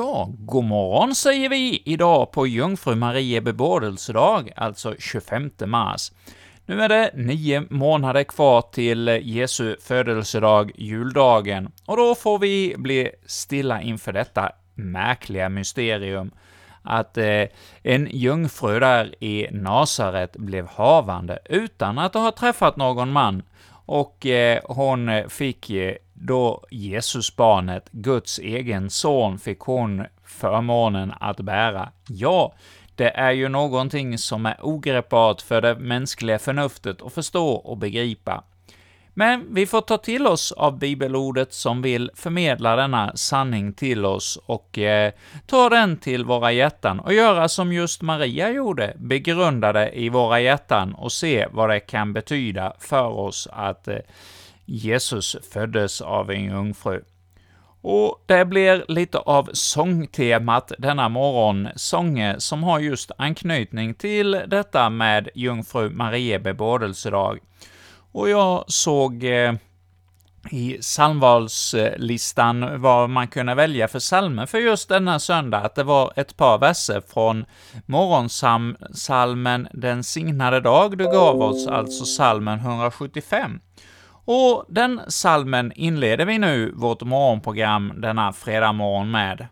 Ja, god morgon säger vi idag på Jungfru Marie bebådelsedag, alltså 25 mars. Nu är det nio månader kvar till Jesu födelsedag, juldagen, och då får vi bli stilla inför detta märkliga mysterium, att eh, en jungfru där i Nasaret blev havande utan att ha träffat någon man, och eh, hon eh, fick då Jesusbarnet, Guds egen son, fick hon förmånen att bära. Ja, det är ju någonting som är ogreppbart för det mänskliga förnuftet att förstå och begripa. Men vi får ta till oss av bibelordet som vill förmedla denna sanning till oss och eh, ta den till våra hjärtan och göra som just Maria gjorde, begrunda det i våra hjärtan och se vad det kan betyda för oss att eh, Jesus föddes av en jungfru. Och det blir lite av sångtemat denna morgon, sånger som har just anknytning till detta med jungfru Marie bebådelsedag. Och jag såg eh, i psalmvalslistan vad man kunde välja för psalmer för just denna söndag, att det var ett par verser från morgonsalmen Den signade dag du gav oss, alltså salmen 175. Och den salmen inleder vi nu vårt morgonprogram denna fredag morgon med.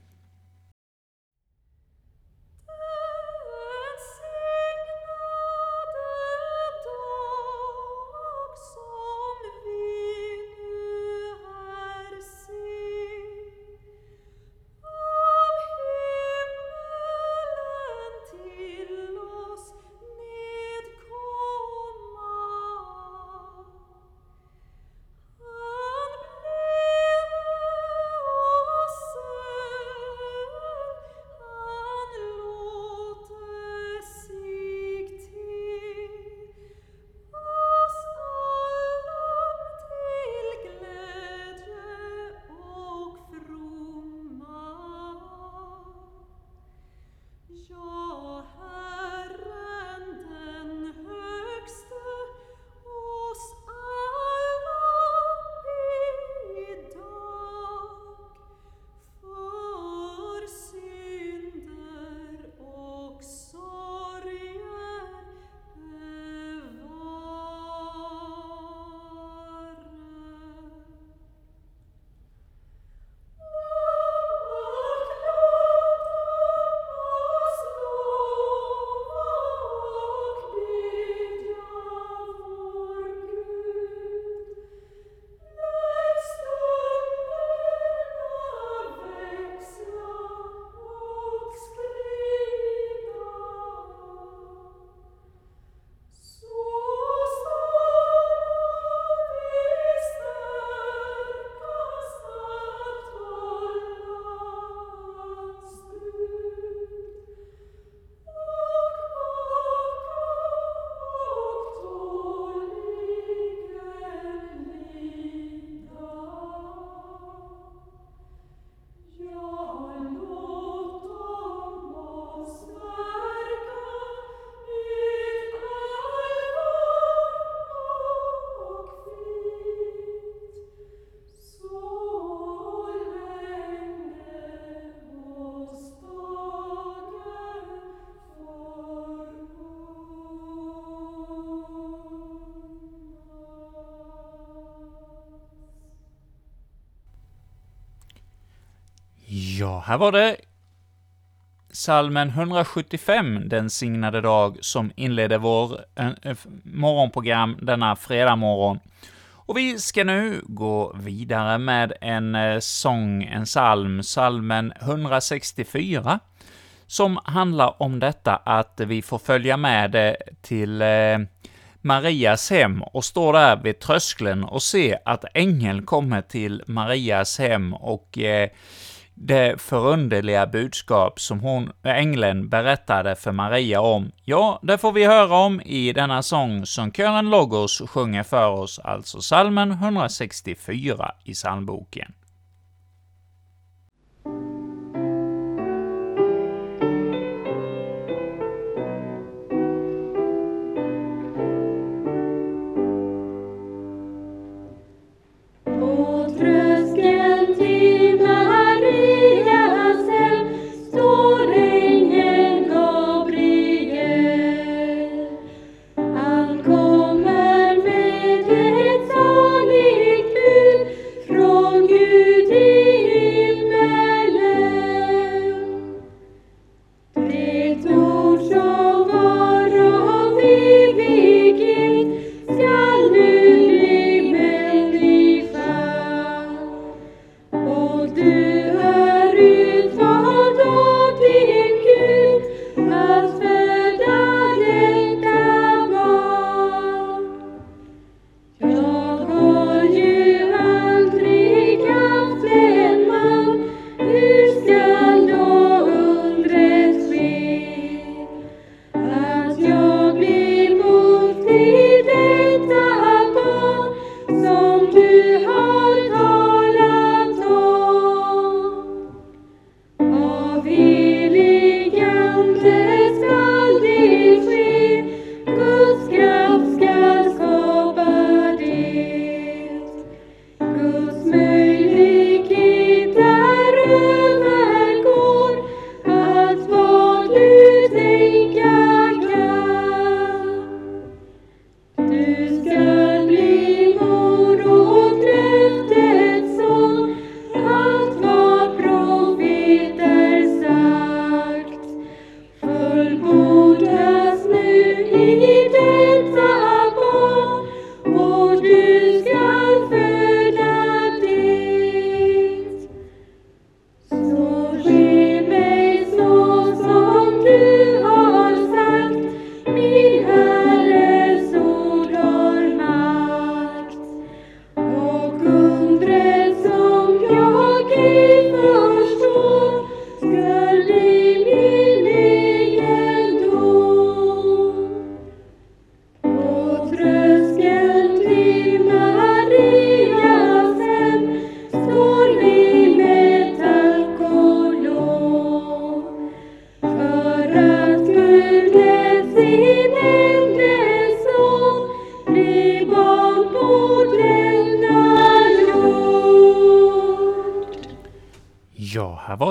Här var det salmen 175, Den signade dag, som inledde vår eh, eh, morgonprogram denna fredag morgon. Och vi ska nu gå vidare med en eh, sång, en psalm, salmen 164, som handlar om detta att vi får följa med till Marias hem och stå där vid tröskeln och se att ängeln kommer till Marias hem och eh, det förunderliga budskap som hon, ängeln berättade för Maria om, ja, det får vi höra om i denna sång som kören Logos sjunger för oss, alltså salmen 164 i psalmboken.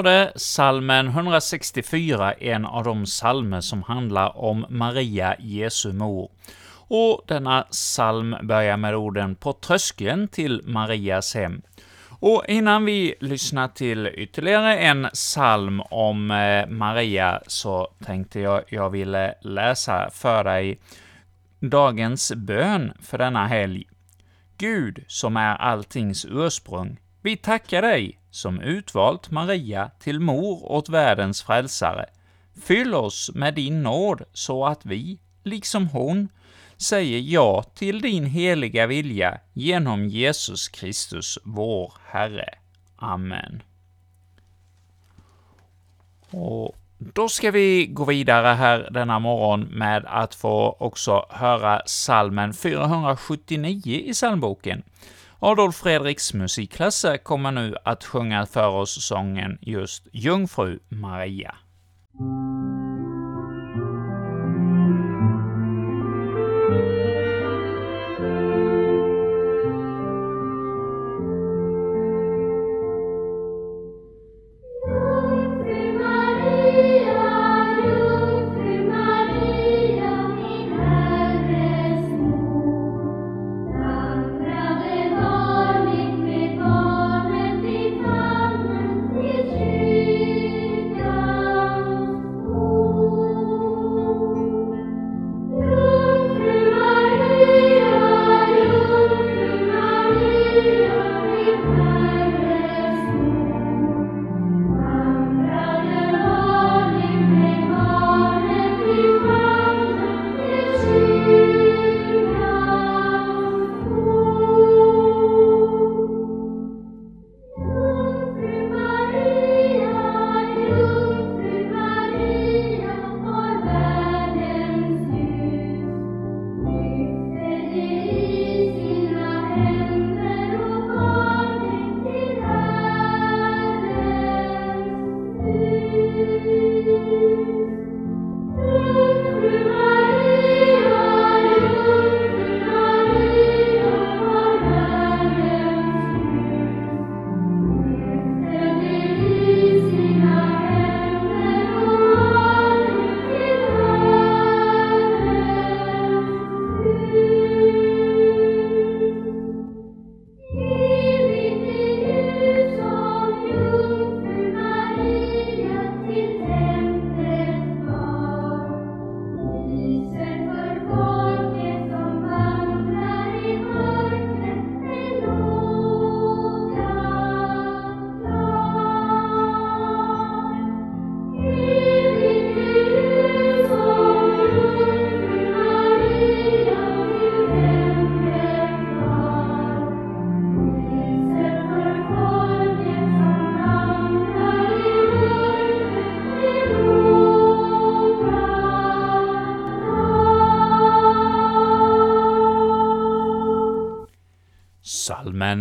Det salmen 164, en av de salmer som handlar om Maria, Jesu mor. Och denna psalm börjar med orden ”På tröskeln till Marias hem”. Och innan vi lyssnar till ytterligare en psalm om eh, Maria, så tänkte jag jag ville läsa för dig dagens bön för denna helg. Gud, som är alltings ursprung, vi tackar dig som utvalt Maria till mor åt världens frälsare. Fyll oss med din nåd så att vi, liksom hon, säger ja till din heliga vilja genom Jesus Kristus, vår Herre. Amen. Och då ska vi gå vidare här denna morgon med att få också höra salmen 479 i psalmboken. Adolf Fredriks musikklasse kommer nu att sjunga för oss sången just Jungfru Maria.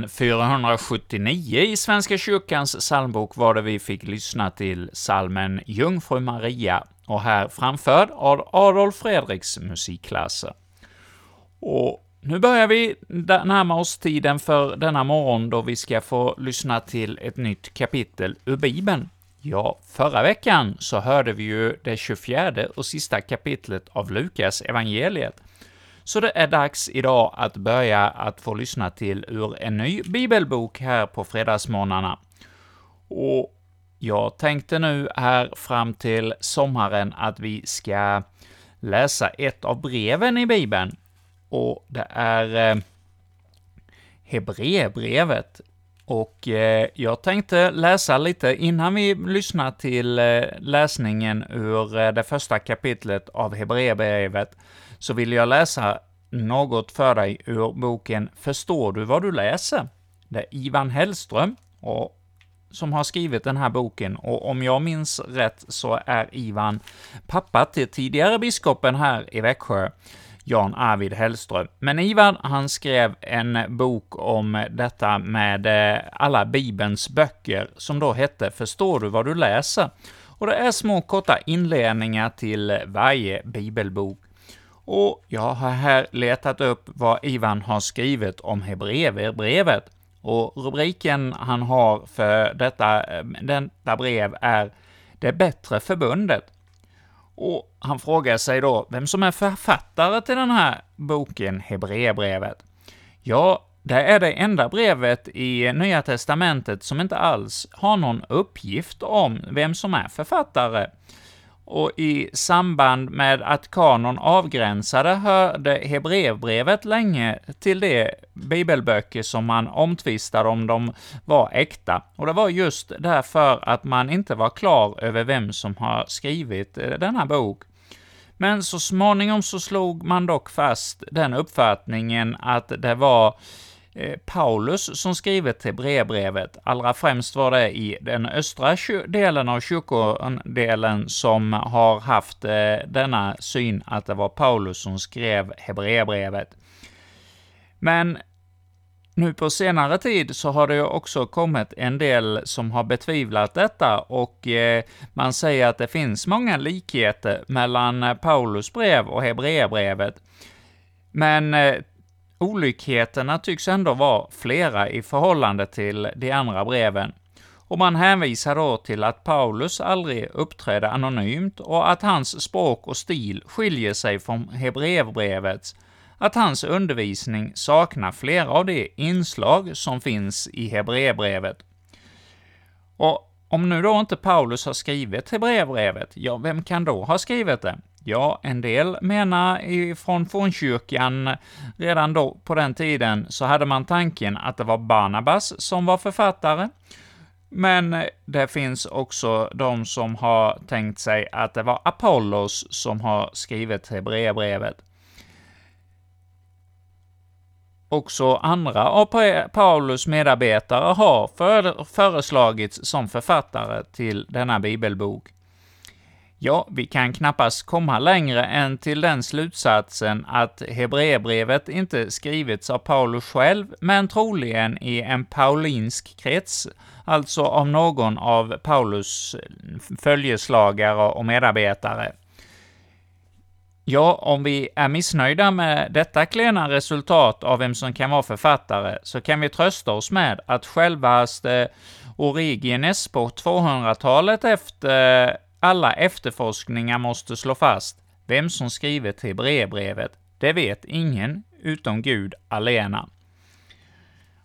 Salmen 479 i Svenska kyrkans psalmbok var det vi fick lyssna till salmen Jungfru Maria, och här framförd av Adolf Fredriks musikklasser. Och nu börjar vi närma oss tiden för denna morgon då vi ska få lyssna till ett nytt kapitel ur Bibeln. Ja, förra veckan så hörde vi ju det 24 och sista kapitlet av Lukas evangeliet. Så det är dags idag att börja att få lyssna till ur en ny bibelbok här på fredagsmorgnarna. Och jag tänkte nu här fram till sommaren att vi ska läsa ett av breven i Bibeln, och det är eh, Hebreerbrevet. Och eh, jag tänkte läsa lite innan vi lyssnar till eh, läsningen ur eh, det första kapitlet av Hebreerbrevet, så vill jag läsa något för dig ur boken ”Förstår du vad du läser?” Det är Ivan Hellström och, som har skrivit den här boken, och om jag minns rätt så är Ivan pappa till tidigare biskopen här i Växjö, Jan Arvid Hellström. Men Ivan, han skrev en bok om detta med eh, alla Bibelns böcker, som då hette ”Förstår du vad du läser?” och det är små korta inledningar till varje bibelbok. Och jag har här letat upp vad Ivan har skrivit om Hebreerbrevet, och rubriken han har för detta, eh, detta brev är ”Det bättre förbundet”. Och han frågar sig då vem som är författare till den här boken, Hebreerbrevet. Ja, det är det enda brevet i Nya Testamentet som inte alls har någon uppgift om vem som är författare. Och i samband med att kanon avgränsade hörde Hebreerbrevet länge till de bibelböcker som man omtvistade om de var äkta. Och det var just därför att man inte var klar över vem som har skrivit eh, denna bok. Men så småningom så slog man dock fast den uppfattningen att det var Eh, Eh, Paulus som skrivit till brevbrevet. Allra främst var det i den östra delen av kyrkodelen som har haft eh, denna syn att det var Paulus som skrev Hebreerbrevet. Men nu på senare tid så har det ju också kommit en del som har betvivlat detta och eh, man säger att det finns många likheter mellan Paulus brev och Hebreerbrevet. Men Olikheterna tycks ändå vara flera i förhållande till de andra breven, och man hänvisar då till att Paulus aldrig uppträdde anonymt och att hans språk och stil skiljer sig från Hebreerbrevets, att hans undervisning saknar flera av de inslag som finns i Hebreerbrevet. Och om nu då inte Paulus har skrivit Hebreerbrevet, ja, vem kan då ha skrivit det? Ja, en del menar ifrån fornkyrkan redan då på den tiden så hade man tanken att det var Barnabas som var författare, men det finns också de som har tänkt sig att det var Apollos som har skrivit Hebreerbrevet. Också andra av Paulus medarbetare har föreslagits som författare till denna bibelbok. Ja, vi kan knappast komma längre än till den slutsatsen att Hebreerbrevet inte skrivits av Paulus själv, men troligen i en paulinsk krets, alltså av någon av Paulus följeslagare och medarbetare. Ja, om vi är missnöjda med detta klena resultat av vem som kan vara författare, så kan vi trösta oss med att självaste Origenes på 200-talet efter alla efterforskningar måste slå fast vem som skrivit Hebreerbrevet. Det vet ingen, utom Gud alena.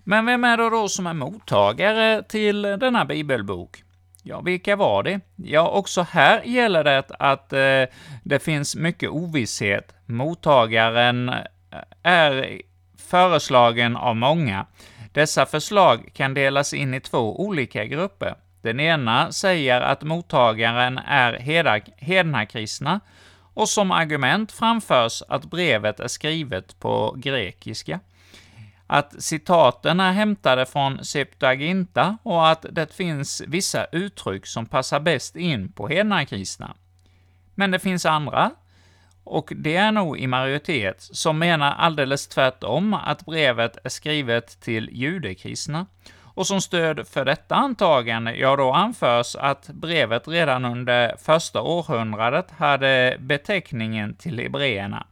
Men vem är det då som är mottagare till denna bibelbok? Ja, vilka var det? Ja, också här gäller det att eh, det finns mycket ovisshet. Mottagaren eh, är föreslagen av många. Dessa förslag kan delas in i två olika grupper. Den ena säger att mottagaren är hednakristna, och som argument framförs att brevet är skrivet på grekiska, att citaten är hämtade från Septuaginta och att det finns vissa uttryck som passar bäst in på hednakristna. Men det finns andra, och det är nog i majoritet, som menar alldeles tvärtom, att brevet är skrivet till judekristna, och som stöd för detta antagande, ja, då anförs att brevet redan under första århundradet hade beteckningen till hebreerna.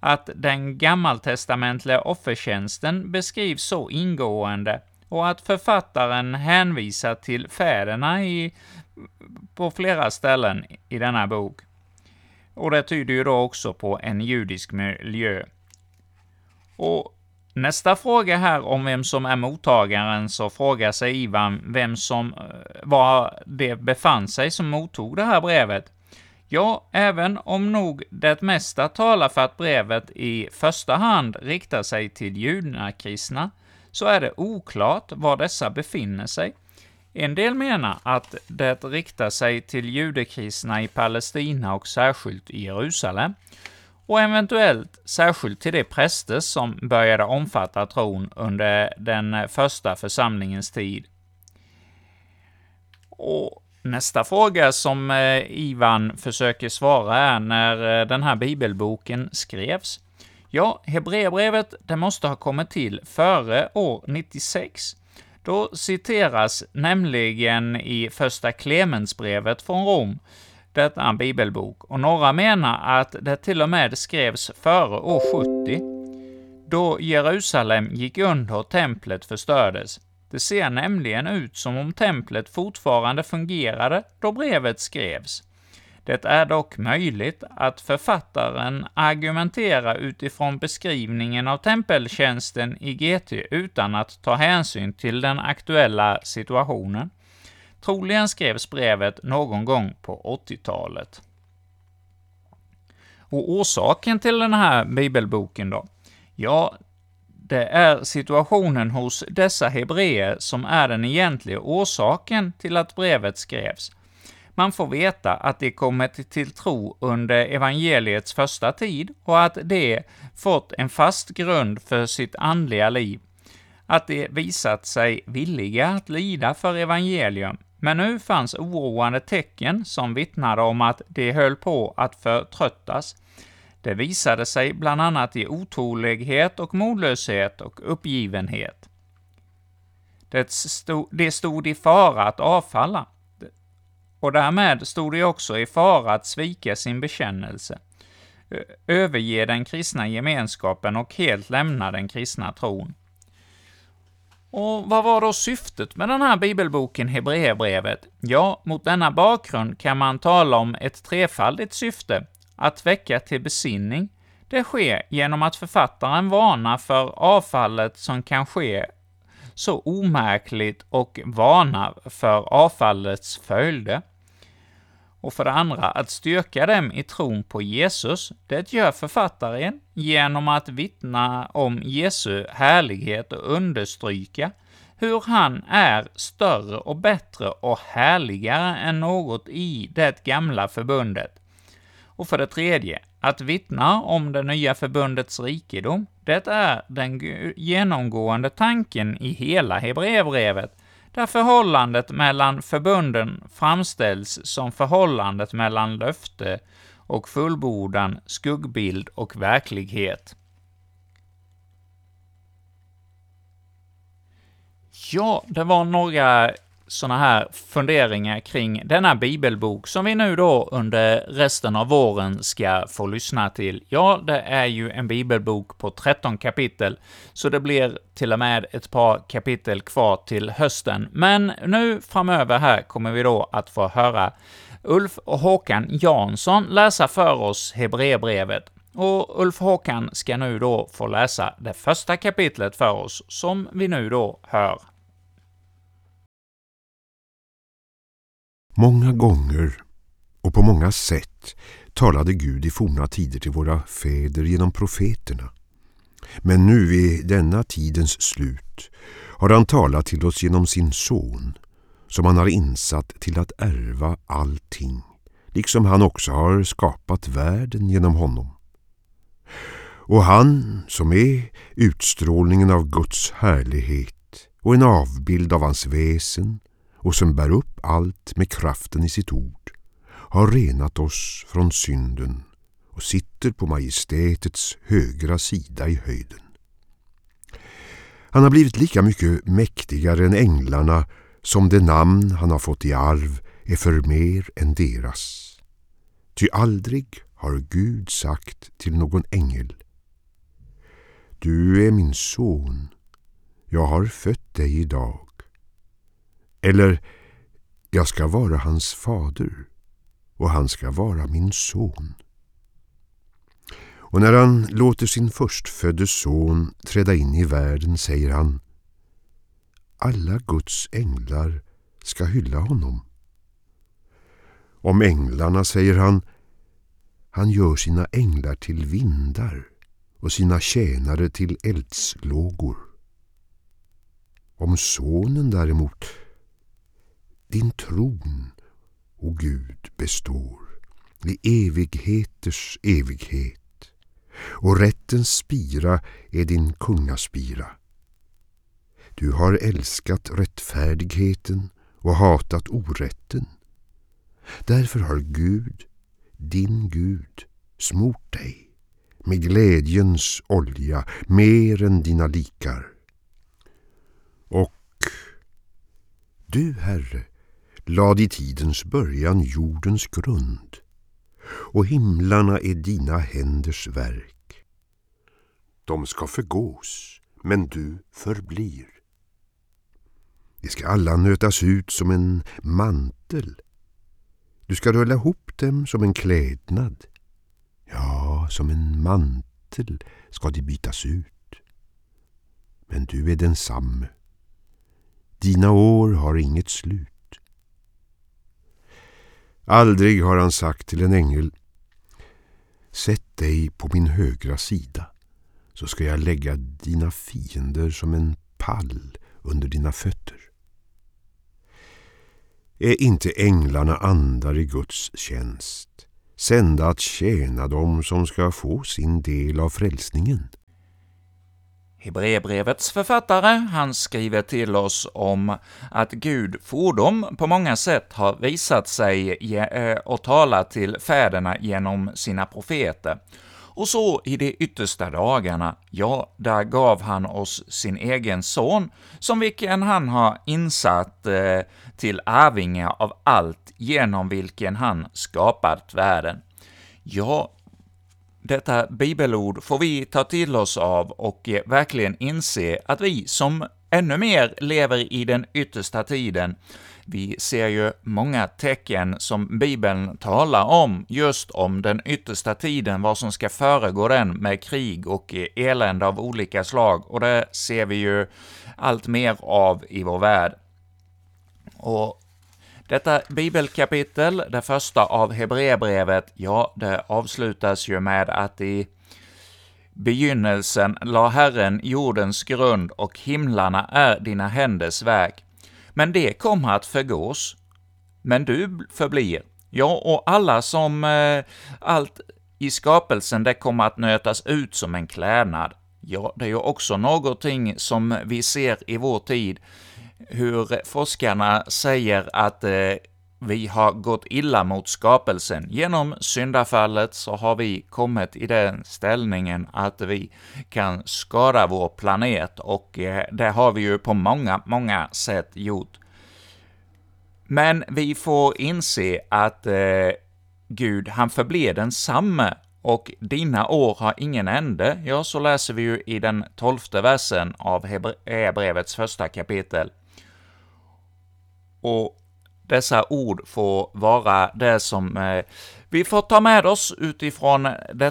Att den gammaltestamentliga offertjänsten beskrivs så ingående och att författaren hänvisar till fäderna i, på flera ställen i denna bok. Och det tyder ju då också på en judisk miljö. Och Nästa fråga här om vem som är mottagaren, så frågar sig Ivan vem som eh, var det befann sig som mottog det här brevet. Ja, även om nog det mesta talar för att brevet i första hand riktar sig till judakristna, så är det oklart var dessa befinner sig. En del menar att det riktar sig till judekristna i Palestina och särskilt i Jerusalem, och eventuellt särskilt till de präster som började omfatta tron under den första församlingens tid. Och nästa fråga som eh, Ivan försöker svara är när eh, den här bibelboken skrevs. Ja, Hebreerbrevet, det måste ha kommit till före år 96. Då citeras nämligen i första Clemensbrevet från Rom detta en bibelbok, och några menar att det till och med skrevs före år 70. då Jerusalem gick under och templet förstördes. Det ser nämligen ut som om templet fortfarande fungerade då brevet skrevs. Det är dock möjligt att författaren argumenterar utifrån beskrivningen av tempeltjänsten i GT utan att ta hänsyn till den aktuella situationen. Troligen skrevs brevet någon gång på 80-talet. Och orsaken till den här bibelboken då? Ja, det är situationen hos dessa hebreer som är den egentliga orsaken till att brevet skrevs. Man får veta att de kommit till tro under evangeliets första tid och att de fått en fast grund för sitt andliga liv, att de visat sig villiga att lida för evangelium, men nu fanns oroande tecken som vittnade om att de höll på att förtröttas. Det visade sig bland annat i otålighet och modlöshet och uppgivenhet. Det stod, de stod i fara att avfalla, och därmed stod de också i fara att svika sin bekännelse, överge den kristna gemenskapen och helt lämna den kristna tron. Och vad var då syftet med den här bibelboken Hebreerbrevet? Ja, mot denna bakgrund kan man tala om ett trefaldigt syfte, att väcka till besinning. Det sker genom att författaren varnar för avfallet som kan ske så omärkligt och varnar för avfallets följder. Och för det andra, att styrka dem i tron på Jesus, det gör författaren genom att vittna om Jesu härlighet och understryka hur han är större och bättre och härligare än något i det gamla förbundet. Och för det tredje, att vittna om det nya förbundets rikedom, det är den genomgående tanken i hela Hebreerbrevet, där förhållandet mellan förbunden framställs som förhållandet mellan löfte och fullbordan, skuggbild och verklighet. Ja, det var några sådana här funderingar kring denna bibelbok som vi nu då under resten av våren ska få lyssna till. Ja, det är ju en bibelbok på 13 kapitel, så det blir till och med ett par kapitel kvar till hösten. Men nu framöver här kommer vi då att få höra Ulf och Håkan Jansson läsa för oss Hebreerbrevet. Och Ulf Håkan ska nu då få läsa det första kapitlet för oss, som vi nu då hör. Många gånger och på många sätt talade Gud i forna tider till våra fäder genom profeterna. Men nu vid denna tidens slut har han talat till oss genom sin son, som han har insatt till att ärva allting, liksom han också har skapat världen genom honom. Och han, som är utstrålningen av Guds härlighet och en avbild av hans väsen, och som bär upp allt med kraften i sitt ord, har renat oss från synden och sitter på majestätets högra sida i höjden. Han har blivit lika mycket mäktigare än änglarna som det namn han har fått i arv är för mer än deras. Ty aldrig har Gud sagt till någon ängel Du är min son, jag har fött dig idag. Eller, jag ska vara hans fader och han ska vara min son. Och när han låter sin förstfödde son träda in i världen säger han Alla Guds änglar ska hylla honom. Om änglarna säger han Han gör sina änglar till vindar och sina tjänare till eldslågor. Om sonen däremot din tron, o Gud, består i evigheters evighet och rättens spira är din kungaspira. Du har älskat rättfärdigheten och hatat orätten. Därför har Gud, din Gud, smort dig med glädjens olja mer än dina likar. Och du, Herre, lade i tidens början jordens grund och himlarna är dina händers verk. de ska förgås, men du förblir. De ska alla nötas ut som en mantel. Du ska rulla ihop dem som en klädnad. Ja, som en mantel ska de bytas ut. Men du är densamme. Dina år har inget slut. Aldrig har han sagt till en ängel Sätt dig på min högra sida så ska jag lägga dina fiender som en pall under dina fötter. Är inte änglarna andar i Guds tjänst, sända att tjäna dem som ska få sin del av frälsningen? Hebreerbrevets författare, han skriver till oss om att Gud fordom på många sätt har visat sig eh, och talat till fäderna genom sina profeter. Och så i de yttersta dagarna, ja, där gav han oss sin egen son, som vilken han har insatt eh, till arvinge av allt, genom vilken han skapat världen. Ja, detta bibelord får vi ta till oss av och eh, verkligen inse att vi som ännu mer lever i den yttersta tiden, vi ser ju många tecken som Bibeln talar om, just om den yttersta tiden, vad som ska föregå den med krig och eh, elände av olika slag, och det ser vi ju allt mer av i vår värld. Och detta bibelkapitel, det första av Hebreerbrevet, ja, det avslutas ju med att i begynnelsen la Herren jordens grund och himlarna är dina händers väg. Men det kommer att förgås. Men du förblir. Ja, och alla som eh, allt i skapelsen, det kommer att nötas ut som en klädnad. Ja, det är ju också någonting som vi ser i vår tid, hur forskarna säger att eh, vi har gått illa mot skapelsen. Genom syndafallet så har vi kommit i den ställningen att vi kan skada vår planet, och eh, det har vi ju på många, många sätt gjort. Men vi får inse att eh, Gud, han förblir densamme, och dina år har ingen ände. Ja, så läser vi ju i den tolfte versen av Hebreerbrevets första kapitel. Och dessa ord får vara det som eh, vi får ta med oss utifrån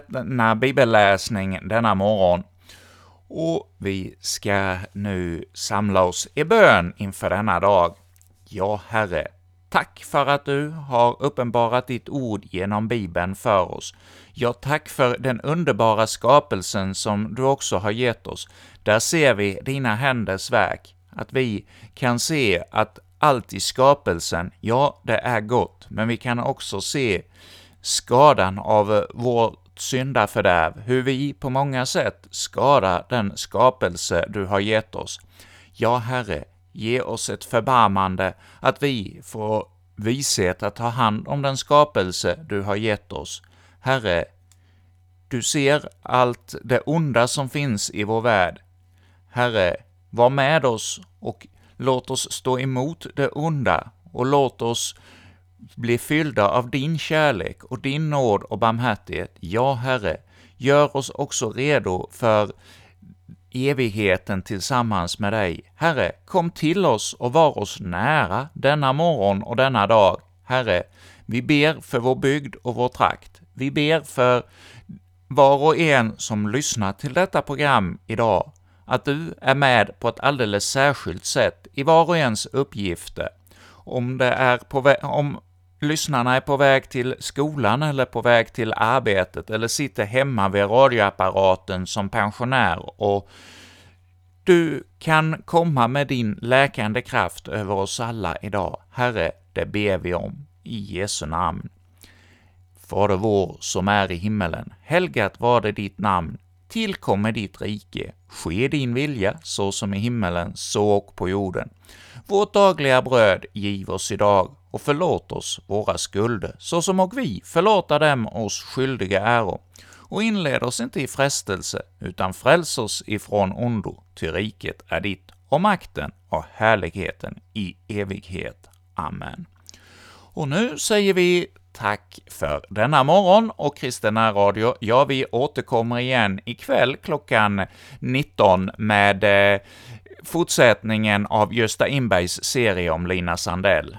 denna bibelläsning denna morgon. Och vi ska nu samla oss i bön inför denna dag. Ja, Herre, tack för att du har uppenbarat ditt ord genom Bibeln för oss. Ja, tack för den underbara skapelsen som du också har gett oss. Där ser vi dina händers verk, att vi kan se att allt i skapelsen, ja, det är gott, men vi kan också se skadan av eh, vårt syndafördärv, hur vi på många sätt skadar den skapelse du har gett oss. Ja, Herre, ge oss ett förbarmande att vi får vishet att ta hand om den skapelse du har gett oss. Herre, du ser allt det onda som finns i vår värld. Herre, var med oss och Låt oss stå emot det onda och låt oss bli fyllda av din kärlek och din nåd och barmhärtighet. Ja, Herre, gör oss också redo för evigheten tillsammans med dig. Herre, kom till oss och var oss nära denna morgon och denna dag. Herre, vi ber för vår bygd och vår trakt. Vi ber för var och en som lyssnar till detta program idag att du är med på ett alldeles särskilt sätt i var och ens uppgifter. Om det är på om lyssnarna är på väg till skolan eller på väg till arbetet eller sitter hemma vid radioapparaten som pensionär och du kan komma med din läkande kraft över oss alla idag. Herre, det ber vi om i Jesu namn. Fader vår som är i himmelen. Helgat var det ditt namn tillkommer ditt rike. Ske din vilja, så som i himmelen, så och på jorden. Vårt dagliga bröd giv oss idag, och förlåt oss våra skulder, så som och vi förlåta dem oss skyldiga äro. Och inled oss inte i frestelse, utan fräls oss ifrån ondo, ty riket är ditt, och makten och härligheten i evighet. Amen. Och nu säger vi tack för denna morgon och Kristina Radio. Ja, vi återkommer igen ikväll klockan 19 med eh, fortsättningen av Gösta Inbergs serie om Lina Sandell.